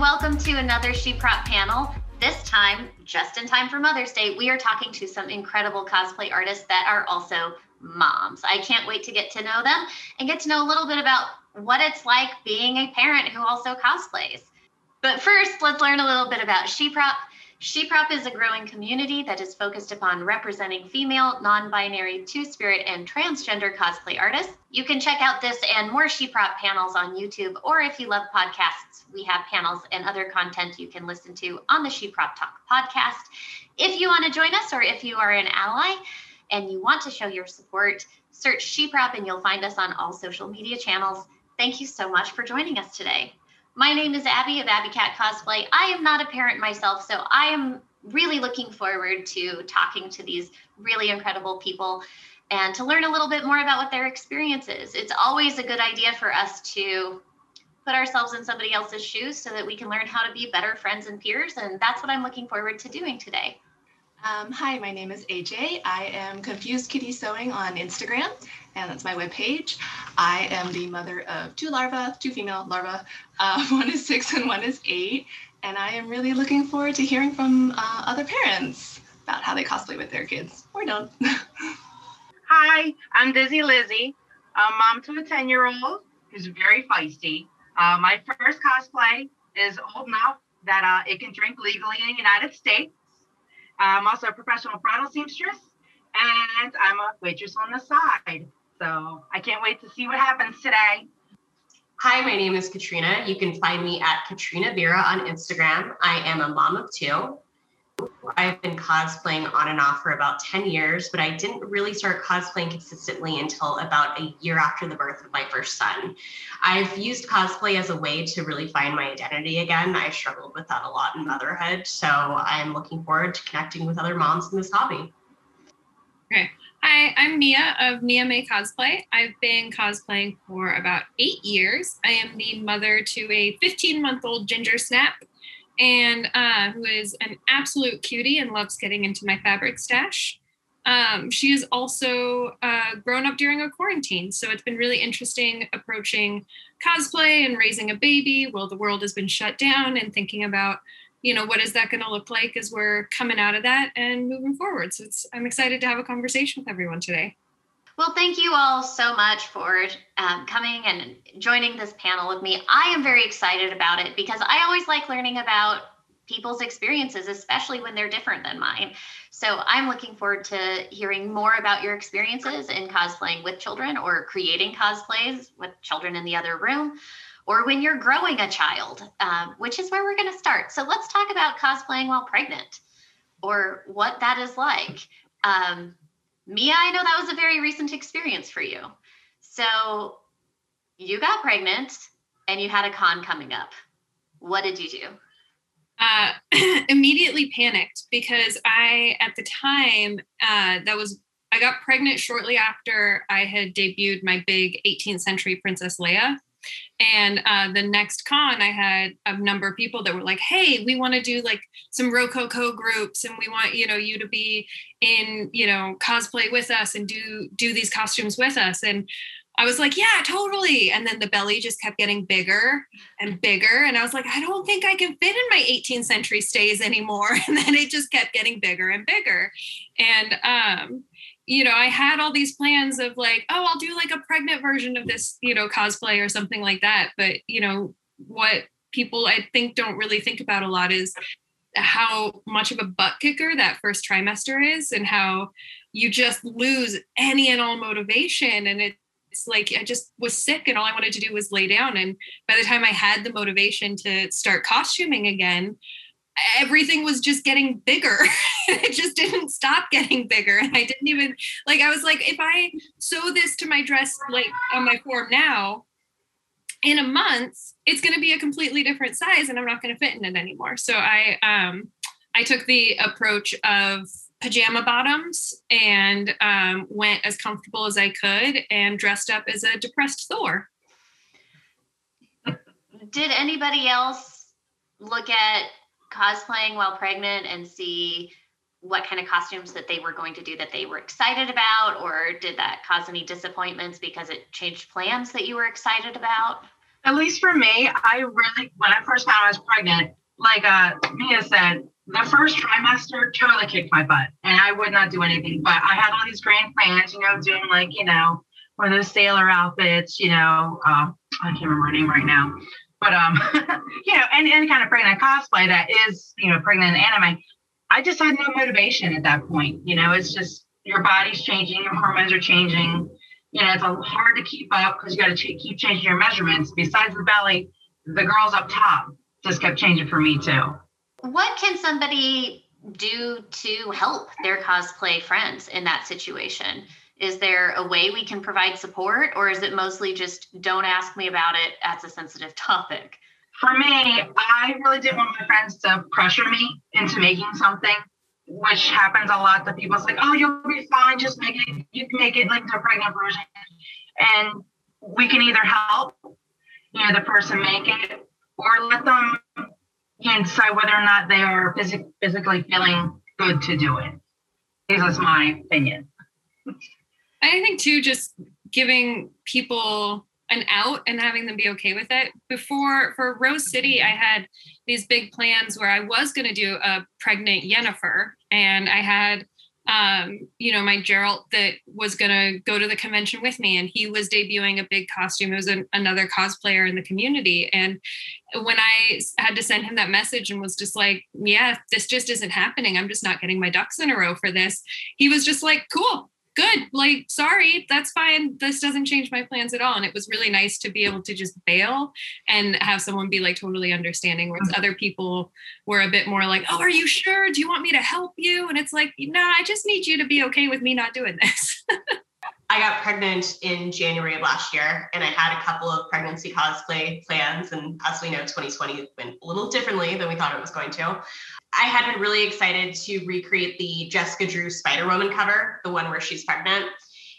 welcome to another SheProp panel. This time, just in time for Mother's Day, we are talking to some incredible cosplay artists that are also moms. I can't wait to get to know them and get to know a little bit about what it's like being a parent who also cosplays. But first, let's learn a little bit about SheProp. SheProp is a growing community that is focused upon representing female, non binary, two spirit, and transgender cosplay artists. You can check out this and more SheProp panels on YouTube, or if you love podcasts, we have panels and other content you can listen to on the SheProp Talk podcast. If you want to join us, or if you are an ally and you want to show your support, search SheProp and you'll find us on all social media channels. Thank you so much for joining us today. My name is Abby of Abby Cat Cosplay. I am not a parent myself, so I am really looking forward to talking to these really incredible people and to learn a little bit more about what their experience is. It's always a good idea for us to put ourselves in somebody else's shoes so that we can learn how to be better friends and peers. And that's what I'm looking forward to doing today. Um, hi, my name is AJ. I am Confused Kitty Sewing on Instagram, and that's my webpage. I am the mother of two larvae, two female larvae. Uh, one is six and one is eight. And I am really looking forward to hearing from uh, other parents about how they cosplay with their kids or don't. Hi, I'm Dizzy Lizzie, a mom to a 10 year old who's very feisty. Uh, my first cosplay is old enough that uh, it can drink legally in the United States. I'm also a professional bridal seamstress, and I'm a waitress on the side. So I can't wait to see what happens today. Hi, my name is Katrina. You can find me at Katrina Vera on Instagram. I am a mom of two. I've been cosplaying on and off for about 10 years, but I didn't really start cosplaying consistently until about a year after the birth of my first son. I've used cosplay as a way to really find my identity again. I struggled with that a lot in motherhood, so I'm looking forward to connecting with other moms in this hobby. Okay. Hi, I'm Mia of Mia May Cosplay. I've been cosplaying for about eight years. I am the mother to a 15 month old ginger snap and uh, who is an absolute cutie and loves getting into my fabric stash. Um, she is also uh, grown up during a quarantine, so it's been really interesting approaching cosplay and raising a baby while the world has been shut down and thinking about, you know, what is that going to look like as we're coming out of that and moving forward. So I'm excited to have a conversation with everyone today. Well, thank you all so much for um, coming and joining this panel with me. I am very excited about it because I always like learning about people's experiences, especially when they're different than mine. So I'm looking forward to hearing more about your experiences in cosplaying with children or creating cosplays with children in the other room or when you're growing a child, um, which is where we're going to start. So let's talk about cosplaying while pregnant or what that is like. Um, Mia, I know that was a very recent experience for you. So you got pregnant and you had a con coming up. What did you do? Uh, immediately panicked because I, at the time, uh, that was I got pregnant shortly after I had debuted my big 18th century Princess Leia. And uh, the next con, I had a number of people that were like, "Hey, we want to do like some Rococo groups, and we want you know you to be in you know cosplay with us and do do these costumes with us." And I was like, "Yeah, totally." And then the belly just kept getting bigger and bigger, and I was like, "I don't think I can fit in my 18th century stays anymore." And then it just kept getting bigger and bigger, and um, you know, I had all these plans of like, oh, I'll do like a pregnant version of this, you know, cosplay or something like that. But, you know, what people I think don't really think about a lot is how much of a butt kicker that first trimester is and how you just lose any and all motivation. And it, it's like I just was sick and all I wanted to do was lay down. And by the time I had the motivation to start costuming again, everything was just getting bigger. it just didn't stop getting bigger. And I didn't even like I was like, if I sew this to my dress like on my form now, in a month, it's gonna be a completely different size and I'm not gonna fit in it anymore. So I um I took the approach of pajama bottoms and um, went as comfortable as I could and dressed up as a depressed Thor. Did anybody else look at cosplaying while pregnant and see what kind of costumes that they were going to do that they were excited about or did that cause any disappointments because it changed plans that you were excited about At least for me, I really, when I first found I was pregnant, like uh, Mia said, the first trimester totally kicked my butt and I would not do anything. But I had all these grand plans, you know, doing like, you know, one of those sailor outfits, you know, uh, I can't remember her name right now. But um, you know, any, any kind of pregnant cosplay that is, you know, pregnant anime. I just had no motivation at that point. You know, it's just your body's changing, your hormones are changing. You know, it's hard to keep up because you got to ch- keep changing your measurements. Besides the belly, the girls up top just kept changing for me too. What can somebody do to help their cosplay friends in that situation? Is there a way we can provide support, or is it mostly just don't ask me about it? That's a sensitive topic. For me, I really didn't want my friends to pressure me into making something, which happens a lot to people. Like, oh, you'll be fine, just make it, you can make it like the pregnant version. And we can either help, you know, the person make it, or let them you know, decide whether or not they are phys- physically feeling good to do it. This is my opinion. I think too, just giving people an out and having them be okay with it. Before for Rose City, I had these big plans where I was going to do a pregnant Yennefer, and I had um, you know, my Geralt that was going to go to the convention with me, and he was debuting a big costume. It was an, another cosplayer in the community. And when I had to send him that message and was just like, yeah, this just isn't happening. I'm just not getting my ducks in a row for this. He was just like, cool, good. Like, sorry, that's fine. This doesn't change my plans at all. And it was really nice to be able to just bail and have someone be like totally understanding, whereas mm-hmm. other people were a bit more like, oh, are you sure? Do you want me to help you? And it's like, no, I just need you to be okay with me not doing this. I got pregnant in January of last year, and I had a couple of pregnancy cosplay plans. And as we know, 2020 went a little differently than we thought it was going to. I had been really excited to recreate the Jessica Drew Spider Woman cover, the one where she's pregnant.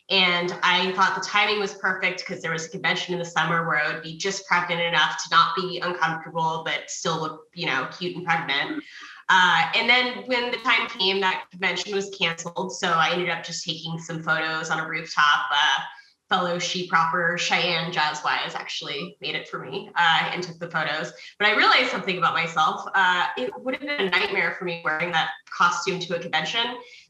And I thought the timing was perfect because there was a convention in the summer where I would be just pregnant enough to not be uncomfortable, but still look, you know, cute and pregnant. Uh, and then when the time came, that convention was canceled. So I ended up just taking some photos on a rooftop. Uh, fellow she proper Cheyenne Jazz Wise actually made it for me uh, and took the photos. But I realized something about myself. Uh, it would have been a nightmare for me wearing that costume to a convention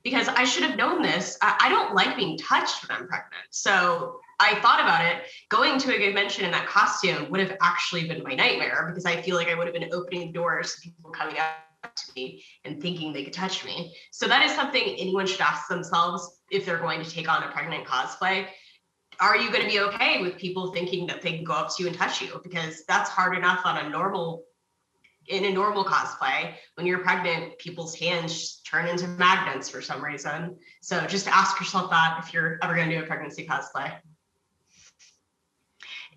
because I should have known this. I don't like being touched when I'm pregnant. So I thought about it. Going to a convention in that costume would have actually been my nightmare because I feel like I would have been opening doors to people coming up to me and thinking they could touch me. So that is something anyone should ask themselves if they're going to take on a pregnant cosplay are you going to be okay with people thinking that they can go up to you and touch you? Because that's hard enough on a normal, in a normal cosplay. When you're pregnant, people's hands turn into magnets for some reason. So just ask yourself that if you're ever going to do a pregnancy cosplay.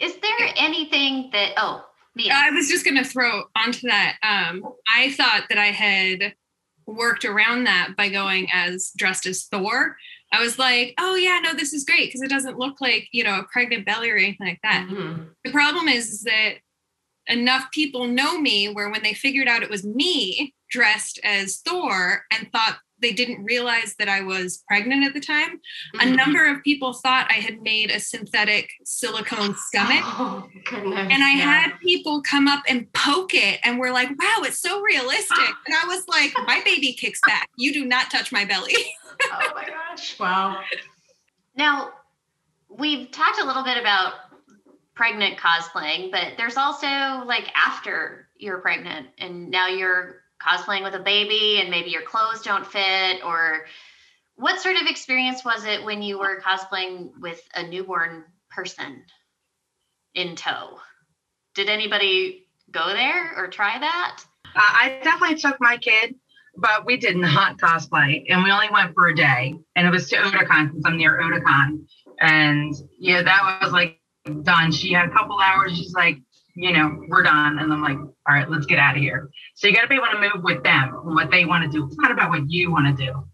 Is there anything that, oh, Mia. I was just going to throw onto that. Um, I thought that I had worked around that by going as dressed as Thor I was like, oh yeah, no, this is great because it doesn't look like, you know, a pregnant belly or anything like that. Mm-hmm. The problem is, is that enough people know me where when they figured out it was me dressed as Thor and thought they didn't realize that I was pregnant at the time, mm-hmm. a number of people thought I had made a synthetic silicone stomach. Oh, goodness, and I yeah. had people come up and poke it and were like, wow, it's so realistic. and I was like, my baby kicks back. You do not touch my belly. oh my gosh. Wow. Now, we've talked a little bit about pregnant cosplaying, but there's also like after you're pregnant and now you're cosplaying with a baby and maybe your clothes don't fit or what sort of experience was it when you were cosplaying with a newborn person in tow? Did anybody go there or try that? Uh, I definitely took my kid but we did not cosplay and we only went for a day and it was to Otakon because I'm near Otakon. And yeah, that was like done. She had a couple hours, she's like, you know, we're done. And I'm like, all right, let's get out of here. So you got to be able to move with them what they want to do. It's not about what you want to do.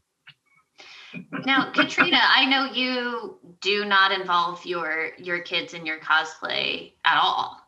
Now, Katrina, I know you do not involve your your kids in your cosplay at all.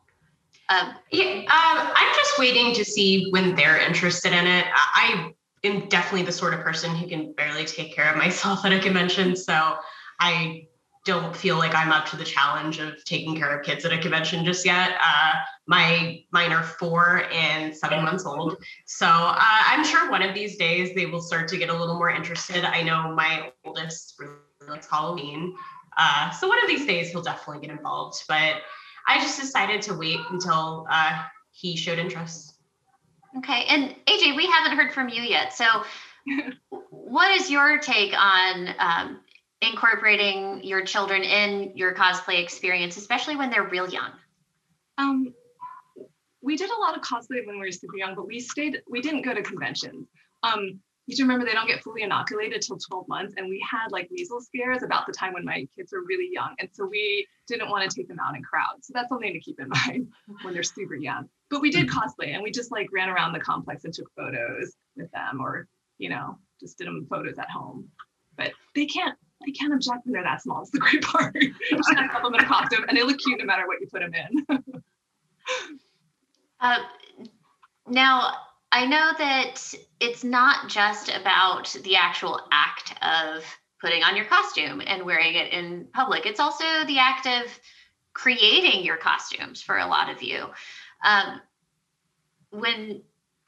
Um, yeah, um, I'm just waiting to see when they're interested in it. I am definitely the sort of person who can barely take care of myself at a convention. So I don't feel like I'm up to the challenge of taking care of kids at a convention just yet. Uh, my mine are four and seven months old, so uh, I'm sure one of these days they will start to get a little more interested. I know my oldest really likes Halloween, uh, so one of these days he'll definitely get involved. But I just decided to wait until uh, he showed interest. Okay, and AJ, we haven't heard from you yet, so. what is your take on um, incorporating your children in your cosplay experience, especially when they're real young? Um, we did a lot of cosplay when we were super young, but we stayed, we didn't go to conventions. Um, you should remember they don't get fully inoculated till 12 months. And we had like measles scares about the time when my kids were really young. And so we didn't want to take them out in crowds. So that's something to keep in mind when they're super young. But we did cosplay and we just like ran around the complex and took photos with them or, you know, just did them photos at home. But they can't they can't object when they're that small. It's the great part. you just have put them in a costume and they look cute no matter what you put them in. uh, now, I know that it's not just about the actual act of putting on your costume and wearing it in public. It's also the act of creating your costumes for a lot of you. Um, when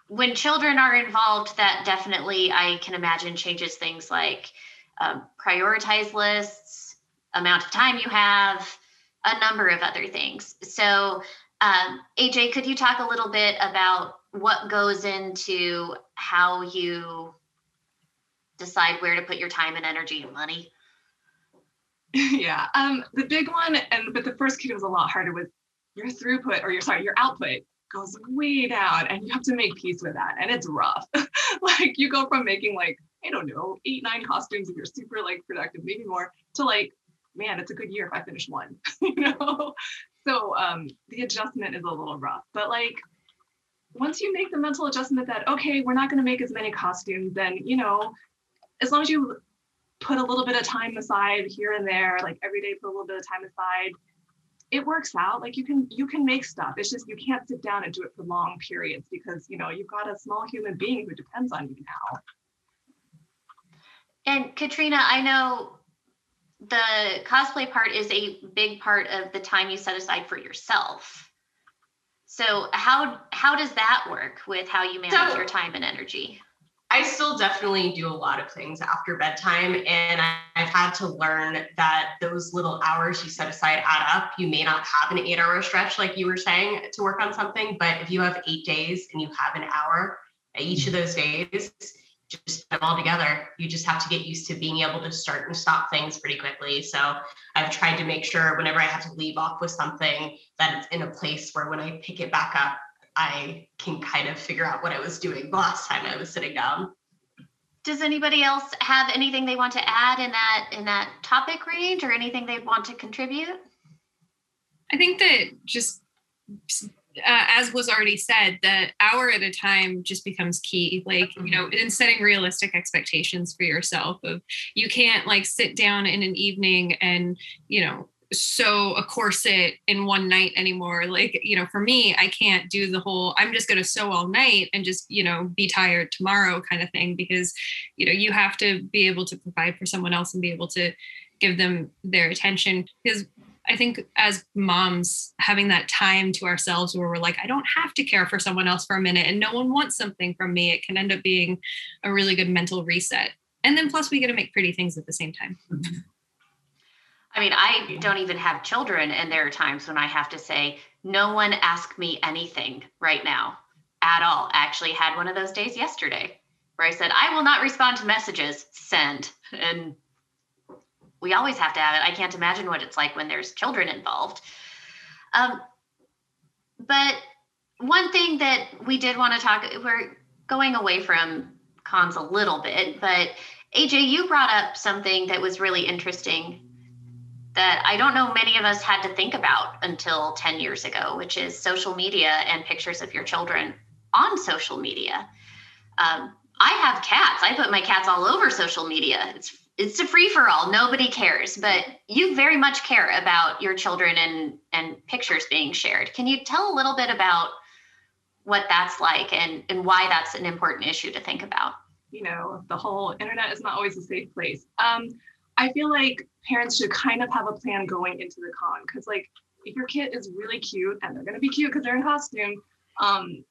when children are involved, that definitely I can imagine changes things like um, prioritize lists, amount of time you have, a number of other things. So, um, AJ, could you talk a little bit about what goes into how you decide where to put your time and energy and money? yeah, um, the big one, and but the first kid was a lot harder with your throughput or your sorry, your output goes way down, and you have to make peace with that, and it's rough. like you go from making like I don't know, eight, nine costumes if you're super like productive, maybe more, to like, man, it's a good year if I finish one, you know? So um, the adjustment is a little rough, but like, once you make the mental adjustment that, okay, we're not to make as many costumes, then, you know, as long as you put a little bit of time aside here and there, like every day, put a little bit of time aside, it works out. Like you can, you can make stuff. It's just, you can't sit down and do it for long periods because, you know, you've got a small human being who depends on you now. And Katrina, I know the cosplay part is a big part of the time you set aside for yourself. So how how does that work with how you manage so, your time and energy? I still definitely do a lot of things after bedtime, and I've had to learn that those little hours you set aside add up. You may not have an eight-hour stretch like you were saying to work on something, but if you have eight days and you have an hour each of those days, just put them all together. You just have to get used to being able to start and stop things pretty quickly. So I've tried to make sure whenever I have to leave off with something that it's in a place where when I pick it back up, I can kind of figure out what I was doing the last time I was sitting down. Does anybody else have anything they want to add in that in that topic range or anything they want to contribute? I think that just uh, as was already said, the hour at a time just becomes key. Like, you know, in setting realistic expectations for yourself of you can't like sit down in an evening and, you know, sew a corset in one night anymore. Like, you know, for me, I can't do the whole I'm just going to sew all night and just, you know, be tired tomorrow kind of thing because, you know, you have to be able to provide for someone else and be able to give them their attention because I think as moms, having that time to ourselves where we're like, I don't have to care for someone else for a minute and no one wants something from me, it can end up being a really good mental reset. And then plus, we get to make pretty things at the same time. I mean, I don't even have children, and there are times when I have to say, no one ask me anything right now at all. I actually had one of those days yesterday where I said, I will not respond to messages, send. And we always have to have it. I can't imagine what it's like when there's children involved. Um, but one thing that we did want to talk, we're going away from cons a little bit, but AJ, you brought up something that was really interesting that I don't know many of us had to think about until 10 years ago, which is social media and pictures of your children on social media. Um, I have cats. I put my cats all over social media. It's it's a free for all. Nobody cares, but you very much care about your children and and pictures being shared. Can you tell a little bit about what that's like and and why that's an important issue to think about? You know, the whole internet is not always a safe place. Um, I feel like parents should kind of have a plan going into the con because like if your kid is really cute and they're gonna be cute because they're in costume, um,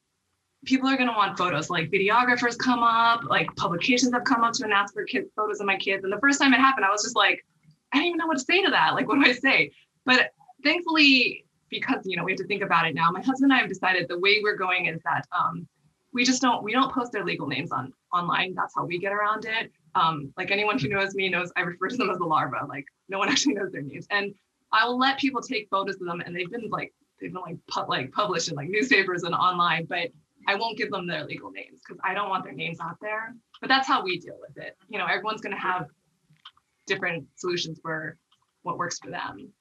people are gonna want photos. Like videographers come up, like publications have come up to ask for kids photos of my kids. And the first time it happened, I was just like, I don't even know what to say to that. Like, what do I say? But thankfully, because you know we have to think about it now, my husband and I have decided the way we're going is that um, we just don't we don't post their legal names on online. That's how we get around it. Um, like anyone who knows me knows I refer to them as the larva. Like no one actually knows their names, and I will let people take photos of them, and they've been like they've been like pu- like published in like newspapers and online, but I won't give them their legal names because I don't want their names out there. But that's how we deal with it. You know, everyone's going to have different solutions for what works for them.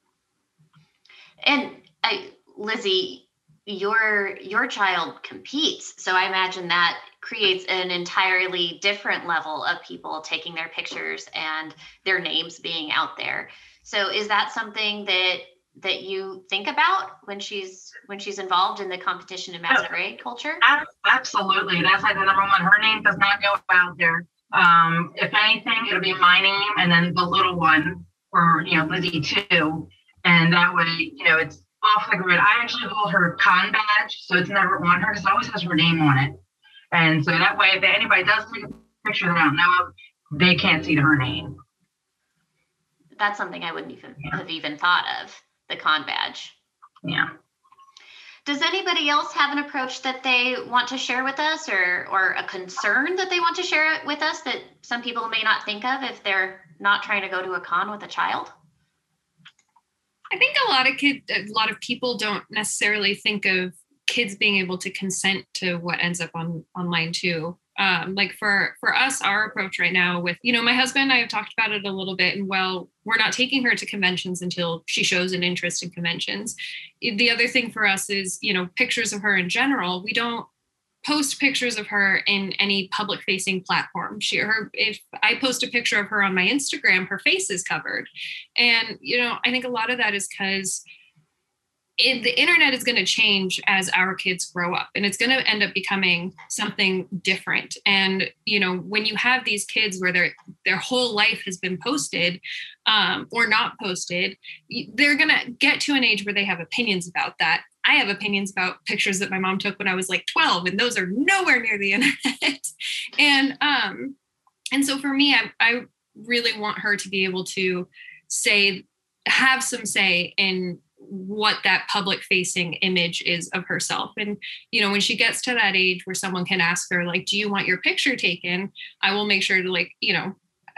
And I, Lizzie, your your child competes, so I imagine that creates an entirely different level of people taking their pictures and their names being out there. So is that something that that you think about when she's when she's involved in the competition and masquerade culture? Absolutely. That's like the number one. Her name does not go out there. Um, if anything, it'll be my name and then the little one, or you know, Lizzie too. And that way, you know, it's off the grid. I actually hold her con badge, so it's never on her because it always has her name on it. And so that way, if anybody does take a picture that I don't know of, they can't see her name. That's something I wouldn't even yeah. have even thought of the con badge. Yeah. Does anybody else have an approach that they want to share with us or or a concern that they want to share with us that some people may not think of if they're not trying to go to a con with a child? I think a lot of kids a lot of people don't necessarily think of kids being able to consent to what ends up on online too um, like for for us our approach right now with you know my husband and i have talked about it a little bit and well we're not taking her to conventions until she shows an interest in conventions the other thing for us is you know pictures of her in general. We don't post pictures of her in any public facing platform. She her if i post a picture of her on my instagram her face is covered. And you know i think a lot of that is because it, the internet is going to change as our kids grow up and it's going to end up becoming something different. And you know when you have these kids where their their whole life has been posted um, or not posted they're going to get to an age where they have opinions about that. I have opinions about pictures that my mom took when i was like 12 and those are nowhere near the internet. And um and so for me I, I really want her to be able to say have some say in what that public facing image is of herself. And you know when she gets to that age where someone can ask her like do you want your picture taken? I will make sure to like you know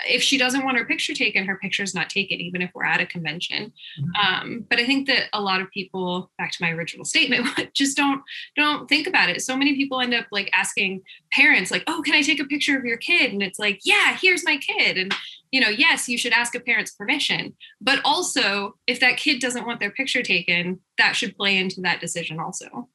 if she doesn't want her picture taken, her picture is not taken, even if we're at a convention. Mm-hmm. Um, but I think that a lot of people, back to my original statement, just don't don't think about it. So many people end up like asking parents, like, "Oh, can I take a picture of your kid?" And it's like, "Yeah, here's my kid." And you know, yes, you should ask a parent's permission, but also if that kid doesn't want their picture taken, that should play into that decision also.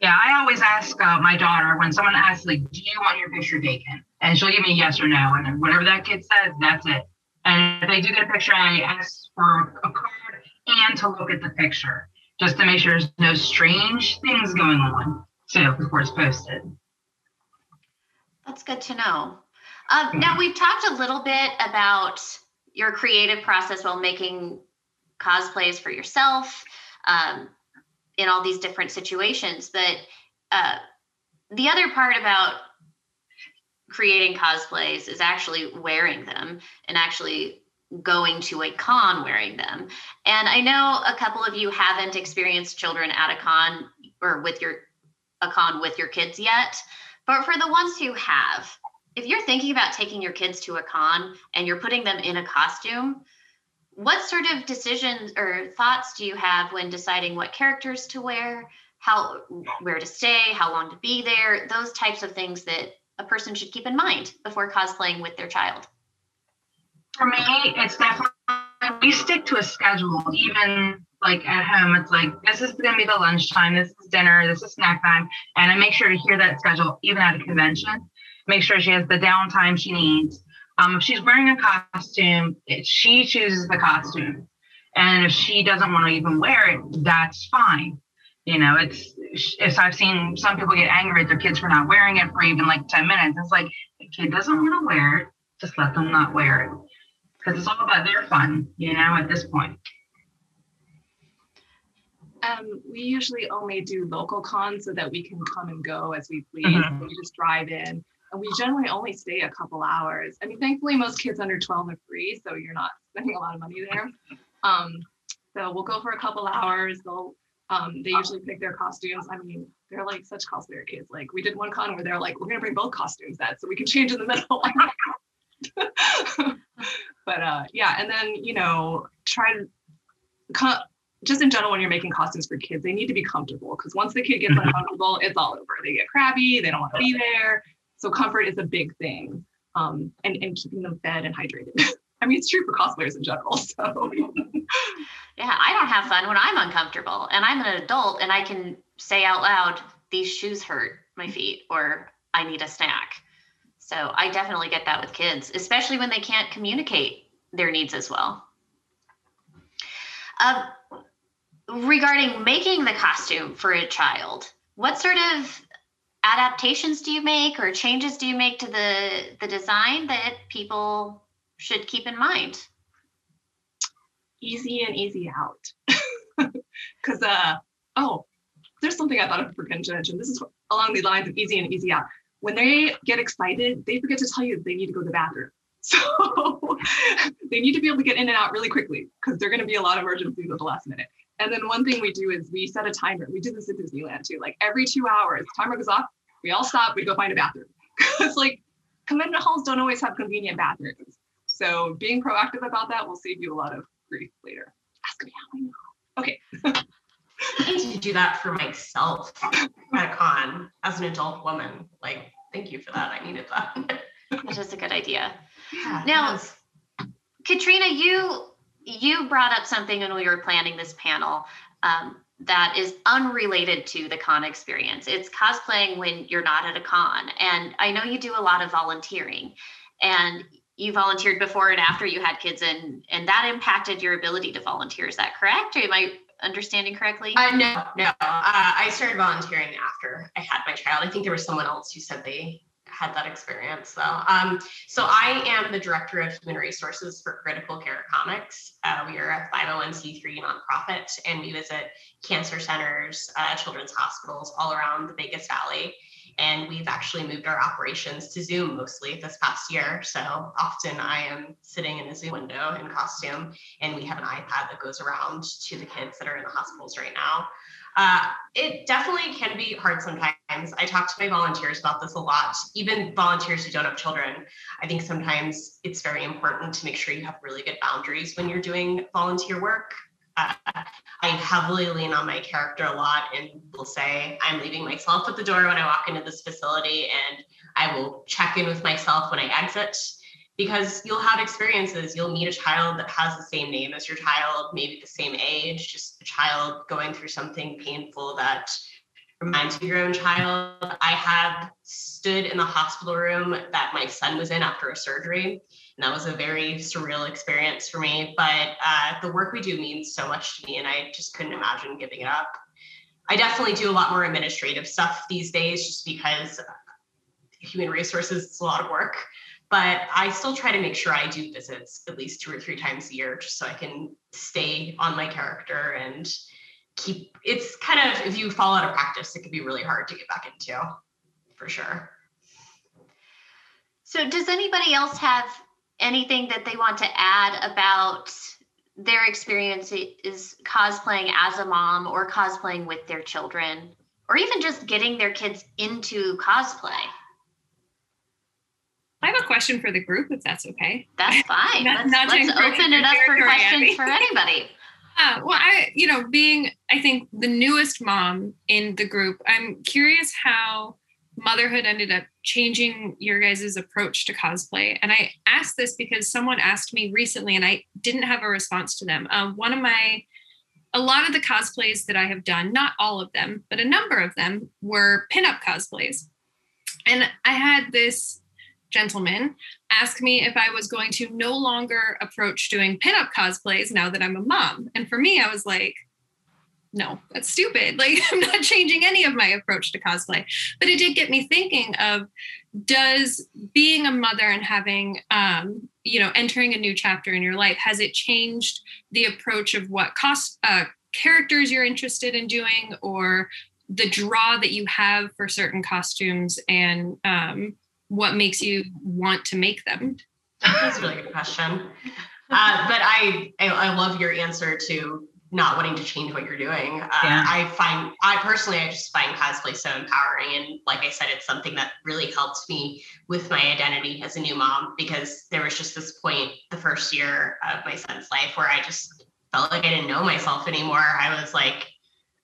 Yeah, I always ask uh, my daughter when someone asks, like, do you want your picture taken? And she'll give me yes or no. And then whatever that kid says, that's it. And if they do get a picture, I ask for a card and to look at the picture just to make sure there's no strange things going on. So before it's posted. That's good to know. Um, now, we've talked a little bit about your creative process while making cosplays for yourself. Um, in all these different situations. But uh, the other part about creating cosplays is actually wearing them and actually going to a con wearing them. And I know a couple of you haven't experienced children at a con or with your a con with your kids yet, but for the ones who have, if you're thinking about taking your kids to a con and you're putting them in a costume, what sort of decisions or thoughts do you have when deciding what characters to wear how where to stay how long to be there those types of things that a person should keep in mind before cosplaying with their child? For me it's definitely we stick to a schedule even like at home it's like this is going to be the lunchtime this is dinner this is snack time and i make sure to hear that schedule even at a convention. Make sure she has the downtime she needs um, if she's wearing a costume, it, she chooses the costume. And if she doesn't want to even wear it, that's fine. You know, it's, if I've seen some people get angry at their kids for not wearing it for even like 10 minutes. It's like, the kid doesn't want to wear it, just let them not wear it. because it's all about their fun, you know, at this point. Um, we usually only do local cons so that we can come and go as we please. Mhm. We just drive in. And we generally only stay a couple hours. I mean, thankfully, most kids under 12 are free, so you're not spending a lot of money there. Um, so we'll go for a couple hours. They'll um, they usually pick their costumes. I mean, they're like such cosplayer kids. Like we did one con where they're like, we're gonna bring both costumes that so we can change in the middle. but uh, yeah, and then you know, try to co- just in general when you're making costumes for kids, they need to be comfortable because once the kid gets uncomfortable, it's all over. They get crabby, they don't want to be there. So comfort is a big thing. Um, and, and keeping them fed and hydrated. I mean, it's true for cosplayers in general. So Yeah, I don't have fun when I'm uncomfortable and I'm an adult and I can say out loud, these shoes hurt my feet or I need a snack. So I definitely get that with kids, especially when they can't communicate their needs as well. Um, regarding making the costume for a child, what sort of adaptations do you make or changes do you make to the, the design that people should keep in mind? easy and easy out. Because, uh, oh, there's something I thought I forgot to mention. This is along the lines of easy and easy out. When they get excited, they forget to tell you they need to go to the bathroom. So they need to be able to get in and out really quickly because they're going to be a lot of emergencies at the last minute. And then one thing we do is we set a timer. We do this at Disneyland too. Like every two hours, timer goes off. We all stop. We go find a bathroom. Because like convention halls don't always have convenient bathrooms. So being proactive about that will save you a lot of grief later. Ask me how I know. Okay. I need to do that for myself at a con as an adult woman. Like, thank you for that. I needed that. That is just a good idea. Yeah, Now- Katrina, you you brought up something when we were planning this panel um, that is unrelated to the con experience. It's cosplaying when you're not at a con, and I know you do a lot of volunteering, and you volunteered before and after you had kids, and and that impacted your ability to volunteer. Is that correct? Or am I understanding correctly? Uh, no, no. Uh, I started volunteering after I had my child. I think there was someone else who said they had that experience though. Um, so I am the director of human resources for Critical Care Comics. Uh, we are a 501c3 nonprofit, and we visit cancer centers, uh, children's hospitals all around the Vegas Valley. And we've actually moved our operations to Zoom mostly this past year. So often I am sitting in a Zoom window in costume, and we have an iPad that goes around to the kids that are in the hospitals right now. Uh, it definitely can be hard sometimes. I talk to my volunteers about this a lot, even volunteers who don't have children. I think sometimes it's very important to make sure you have really good boundaries when you're doing volunteer work. Uh, I heavily lean on my character a lot and will say, I'm leaving myself at the door when I walk into this facility, and I will check in with myself when I exit because you'll have experiences. You'll meet a child that has the same name as your child, maybe the same age, just a child going through something painful that reminds you of your own child. I have stood in the hospital room that my son was in after a surgery. And that was a very surreal experience for me. But uh, the work we do means so much to me, and I just couldn't imagine giving it up. I definitely do a lot more administrative stuff these days just because human resources is a lot of work but I still try to make sure I do visits at least two or three times a year just so I can stay on my character and keep it's kind of if you fall out of practice, it can be really hard to get back into for sure. So, does anybody else have anything that they want to add about their experience is cosplaying as a mom or cosplaying with their children, or even just getting their kids into cosplay? I have a question for the group, if that's okay. That's fine. Not- let's not to let's open it up for questions for anybody. Uh, well, I, you know, being, I think, the newest mom in the group, I'm curious how motherhood ended up changing your guys' approach to cosplay. And I asked this because someone asked me recently and I didn't have a response to them. Um, one of my, a lot of the cosplays that I have done, not all of them, but a number of them were pinup cosplays. And I had this gentleman ask me if I was going to no longer approach doing pinup cosplays now that I'm a mom. And for me, I was like, no, that's stupid. Like I'm not changing any of my approach to cosplay. But it did get me thinking of does being a mother and having um, you know entering a new chapter in your life has it changed the approach of what cost uh, characters you're interested in doing or the draw that you have for certain costumes and um, what makes you want to make them that's a really good question uh, but I, I i love your answer to not wanting to change what you're doing. Uh, yeah. I find, I personally, I just find cosplay so empowering. And like I said, it's something that really helped me with my identity as a new mom because there was just this point the first year of my son's life where I just felt like I didn't know myself anymore. I was like,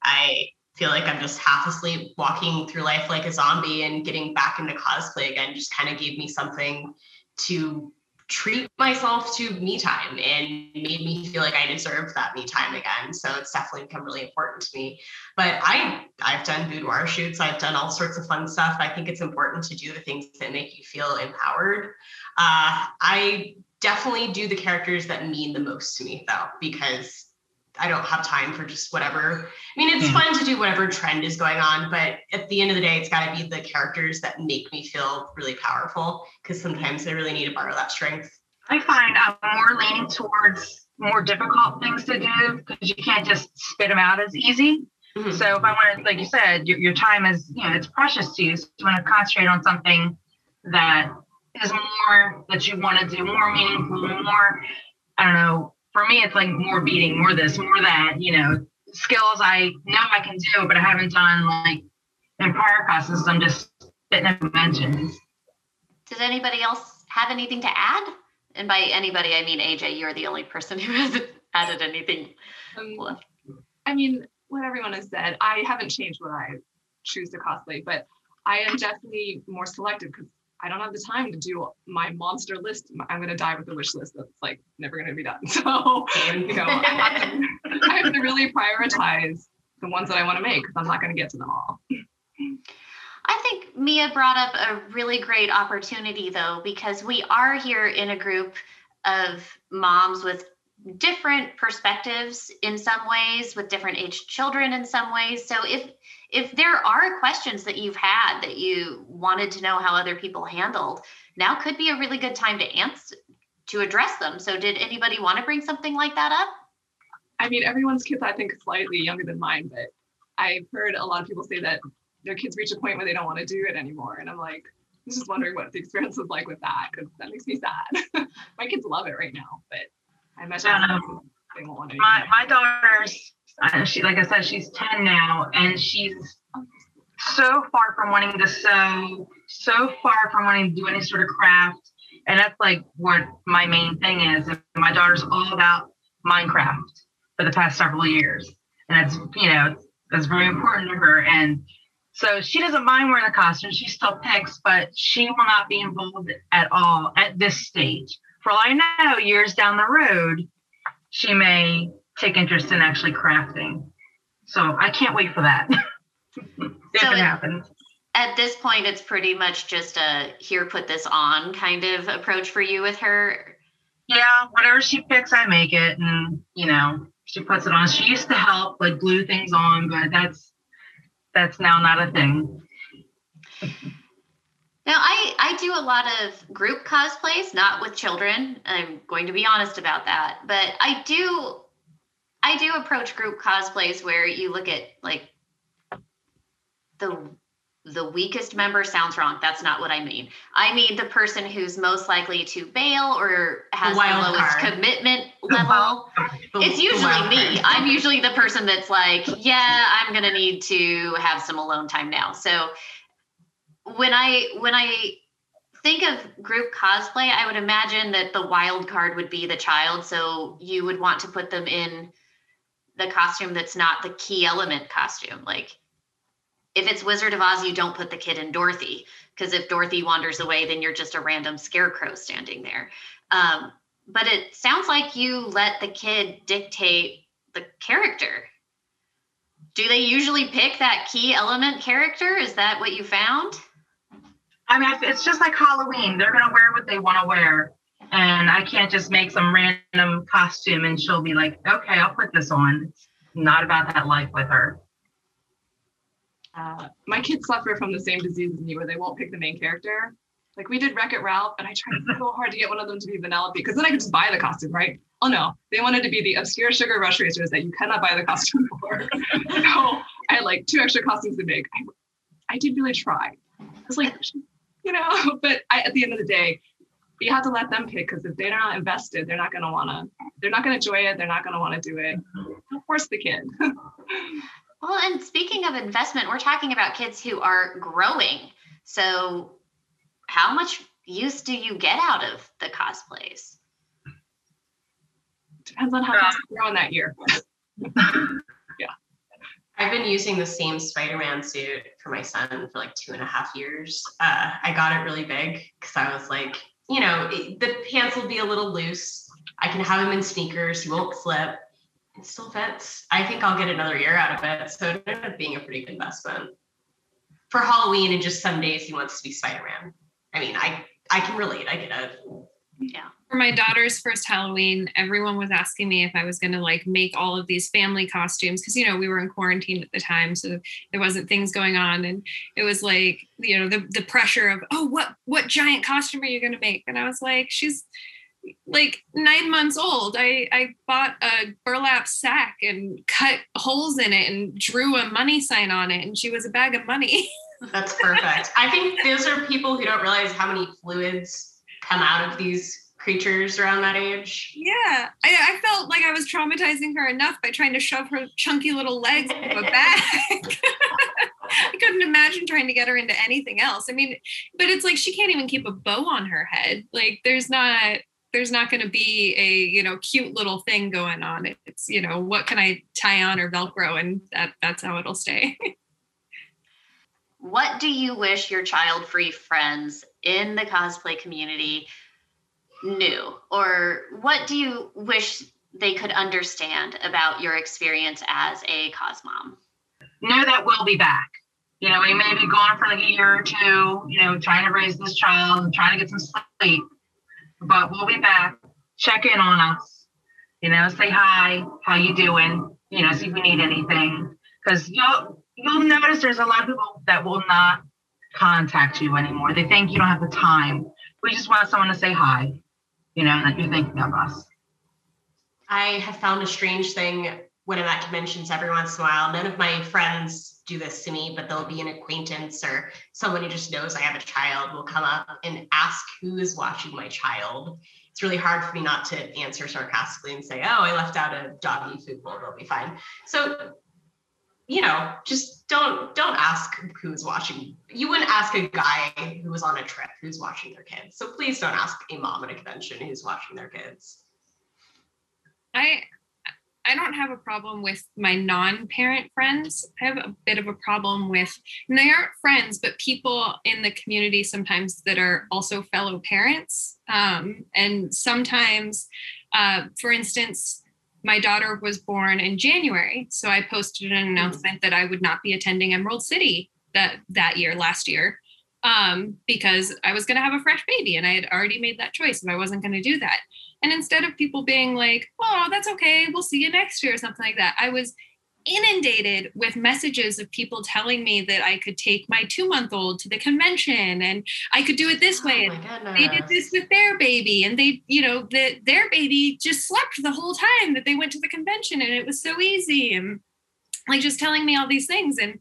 I feel like I'm just half asleep walking through life like a zombie and getting back into cosplay again just kind of gave me something to treat myself to me time and made me feel like I deserved that me time again. So it's definitely become really important to me. But I I've done boudoir shoots, I've done all sorts of fun stuff. I think it's important to do the things that make you feel empowered. Uh, I definitely do the characters that mean the most to me though, because I don't have time for just whatever. I mean, it's yeah. fun to do whatever trend is going on, but at the end of the day, it's got to be the characters that make me feel really powerful because sometimes I really need to borrow that strength. I find I'm more leaning towards more difficult things to do because you can't just spit them out as easy. Mm-hmm. So if I want to, like you said, your, your time is, you know, it's precious to you. So you want to concentrate on something that is more that you want to do, more meaningful, more, I don't know, for me, it's like more beating, more this, more that, you know, skills I know I can do, but I haven't done like in prior classes. I'm just fitting up conventions. Does anybody else have anything to add? And by anybody, I mean AJ. You're the only person who hasn't added anything. Um, I mean, what everyone has said. I haven't changed what I choose to cosplay, but I am definitely more selective because I don't have the time to do my monster list. I'm going to die with a wish list that's like never going to be done. So, you know, I have, to, I have to really prioritize the ones that I want to make because I'm not going to get to them all. I think Mia brought up a really great opportunity though, because we are here in a group of moms with different perspectives in some ways, with different age children in some ways. So if if there are questions that you've had that you wanted to know how other people handled, now could be a really good time to answer to address them. So did anybody want to bring something like that up? I mean, everyone's kids I think slightly younger than mine, but I've heard a lot of people say that their kids reach a point where they don't want to do it anymore. And I'm like, I'm just wondering what the experience was like with that because that makes me sad. my kids love it right now, but I imagine they won't want to. My, my daughter's uh, she, like I said, she's 10 now, and she's so far from wanting to sew, so far from wanting to do any sort of craft. And that's like what my main thing is. And my daughter's all about Minecraft for the past several years. And it's, you know, that's very important to her. And so she doesn't mind wearing a costume. She still picks, but she will not be involved at all at this stage. For all I know, years down the road, she may take interest in actually crafting. So I can't wait for that. if so it happens. At this point, it's pretty much just a here, put this on kind of approach for you with her. Yeah, whatever she picks, I make it, and you know, she puts it on. She used to help like glue things on, but that's that's now not a thing. Now, I, I do a lot of group cosplays, not with children. I'm going to be honest about that. But I do I do approach group cosplays where you look at like the the weakest member sounds wrong. That's not what I mean. I mean the person who's most likely to bail or has the, the lowest card. commitment level. The, it's usually me. Card. I'm usually the person that's like, yeah, I'm gonna need to have some alone time now. So when I when I think of group cosplay, I would imagine that the wild card would be the child. So you would want to put them in the costume that's not the key element costume. Like if it's Wizard of Oz, you don't put the kid in Dorothy because if Dorothy wanders away, then you're just a random scarecrow standing there. Um, but it sounds like you let the kid dictate the character. Do they usually pick that key element character? Is that what you found? I mean, it's just like Halloween. They're going to wear what they want to wear and I can't just make some random costume and she'll be like, okay, I'll put this on. It's not about that life with her. Uh, my kids suffer from the same disease as me where they won't pick the main character. Like we did Wreck It Ralph, and I tried so hard to get one of them to be Vanellope because then I could just buy the costume, right? Oh no, they wanted to be the obscure sugar rush racers that you cannot buy the costume for. so I had like two extra costumes to make. I, I did really try. It's like, you know, but I, at the end of the day, you have to let them pick because if they're not invested, they're not going to want to, they're not going to enjoy it. They're not going to want to do it. Don't force the kid. well, and speaking of investment, we're talking about kids who are growing. So, how much use do you get out of the cosplays? Depends on how uh, fast you grow in that year. I've been using the same Spider-Man suit for my son for like two and a half years. Uh, I got it really big because I was like, you know, it, the pants will be a little loose. I can have him in sneakers. He won't slip. It still fits. I think I'll get another year out of it. So it ended up being a pretty good investment. For Halloween and just some days he wants to be Spider-Man. I mean, I I can relate. I get it. Yeah. For my daughter's first Halloween, everyone was asking me if I was going to like make all of these family costumes because you know we were in quarantine at the time, so there wasn't things going on, and it was like you know the the pressure of oh what what giant costume are you going to make? And I was like, she's like nine months old. I I bought a burlap sack and cut holes in it and drew a money sign on it, and she was a bag of money. That's perfect. I think those are people who don't realize how many fluids come out of these creatures around that age. Yeah, I, I, felt like I was traumatizing her enough by trying to shove her chunky little legs into a bag. I couldn't imagine trying to get her into anything else. I mean, but it's like she can't even keep a bow on her head. Like there's not there's not going to be a you know cute little thing going on. It's you know what can I tie on or Velcro, and that that's how it'll stay. what do you wish your child-free friends in the cosplay community knew? Or what do you wish they could understand about your experience as a cosmom? mom? Know that we'll be back. You know we may be gone for like a year or two you know trying to raise this child and trying to get some sleep but we'll be back. Check in on us you know say hi how you doing? You know see if we need anything. Because you'll you'll notice there's a lot of people that will not contact you anymore. They think you don't have the time. We just want someone to say hi, you know, that you're thinking of us. I have found a strange thing when I'm at conventions every once in a while. None of my friends do this to me, but there'll be an acquaintance or someone who just knows I have a child will come up and ask who is watching my child. It's really hard for me not to answer sarcastically and say, "Oh, I left out a doggy food bowl. It'll be fine." So you know, just don't don't ask who's watching. You wouldn't ask a guy who was on a trip who's watching their kids. So please don't ask a mom at a convention who's watching their kids. I I don't have a problem with my non-parent friends. I have a bit of a problem with and they aren't friends, but people in the community sometimes that are also fellow parents. Um, and sometimes, uh, for instance, my daughter was born in January, so I posted an announcement that I would not be attending Emerald City that that year, last year, um, because I was going to have a fresh baby, and I had already made that choice, and I wasn't going to do that. And instead of people being like, "Oh, that's okay, we'll see you next year" or something like that, I was inundated with messages of people telling me that I could take my two month old to the convention and I could do it this oh way. they did this with their baby and they, you know, that their baby just slept the whole time that they went to the convention and it was so easy and like just telling me all these things. And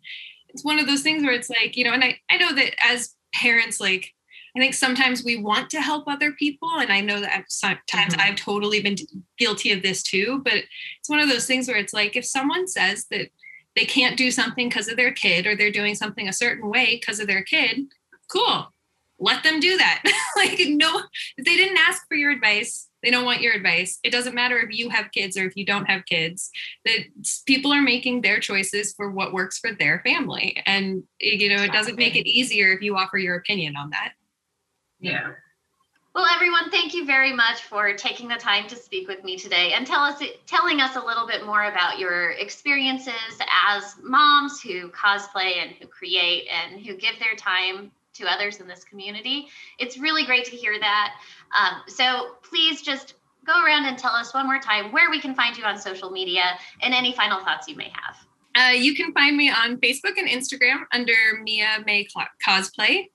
it's one of those things where it's like, you know, and I, I know that as parents, like I think sometimes we want to help other people. And I know that sometimes mm-hmm. I've totally been guilty of this too. But it's one of those things where it's like if someone says that they can't do something because of their kid or they're doing something a certain way because of their kid, cool. Let them do that. like, no, they didn't ask for your advice, they don't want your advice. It doesn't matter if you have kids or if you don't have kids. That people are making their choices for what works for their family, and you know it doesn't make it easier if you offer your opinion on that. Yeah. Well, everyone, thank you very much for taking the time to speak with me today and tell us telling us a little bit more about your experiences as moms who cosplay and who create and who give their time to others in this community. It's really great to hear that. Um, so please just go around and tell us one more time where we can find you on social media and any final thoughts you may have. Uh, you can find me on Facebook and Instagram under Mia May Cosplay.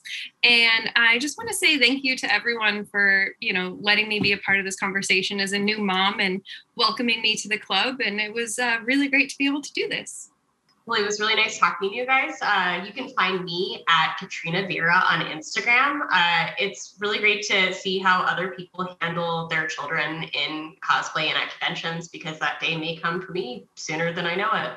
And I just want to say thank you to everyone for, you know, letting me be a part of this conversation as a new mom and welcoming me to the club. And it was uh, really great to be able to do this. Well, it was really nice talking to you guys. Uh, you can find me at Katrina Vera on Instagram. Uh, it's really great to see how other people handle their children in cosplay and at conventions because that day may come for me sooner than I know it.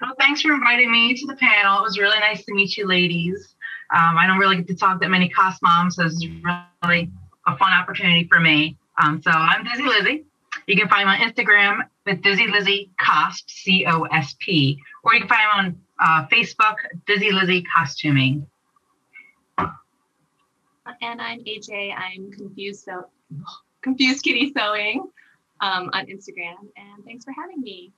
Well, thanks for inviting me to the panel. It was really nice to meet you, ladies. Um, I don't really get to talk that many cos moms, so it's really a fun opportunity for me. Um, so I'm Dizzy Lizzie. You can find me on Instagram with Dizzy Lizzie Cosp, C O S P, or you can find me on uh, Facebook, Dizzy Lizzie Costuming. And I'm AJ. I'm confused so confused kitty sewing um, on Instagram. And thanks for having me.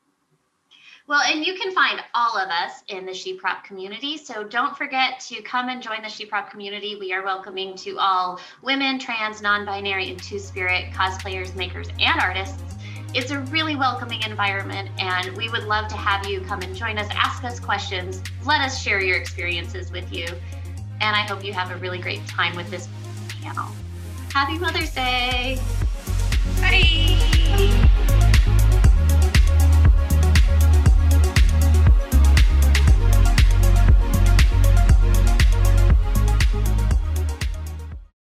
Well, and you can find all of us in the SheProp community. So don't forget to come and join the SheProp community. We are welcoming to all women, trans, non binary, and two spirit cosplayers, makers, and artists. It's a really welcoming environment, and we would love to have you come and join us, ask us questions, let us share your experiences with you. And I hope you have a really great time with this panel. Happy Mother's Day! Bye.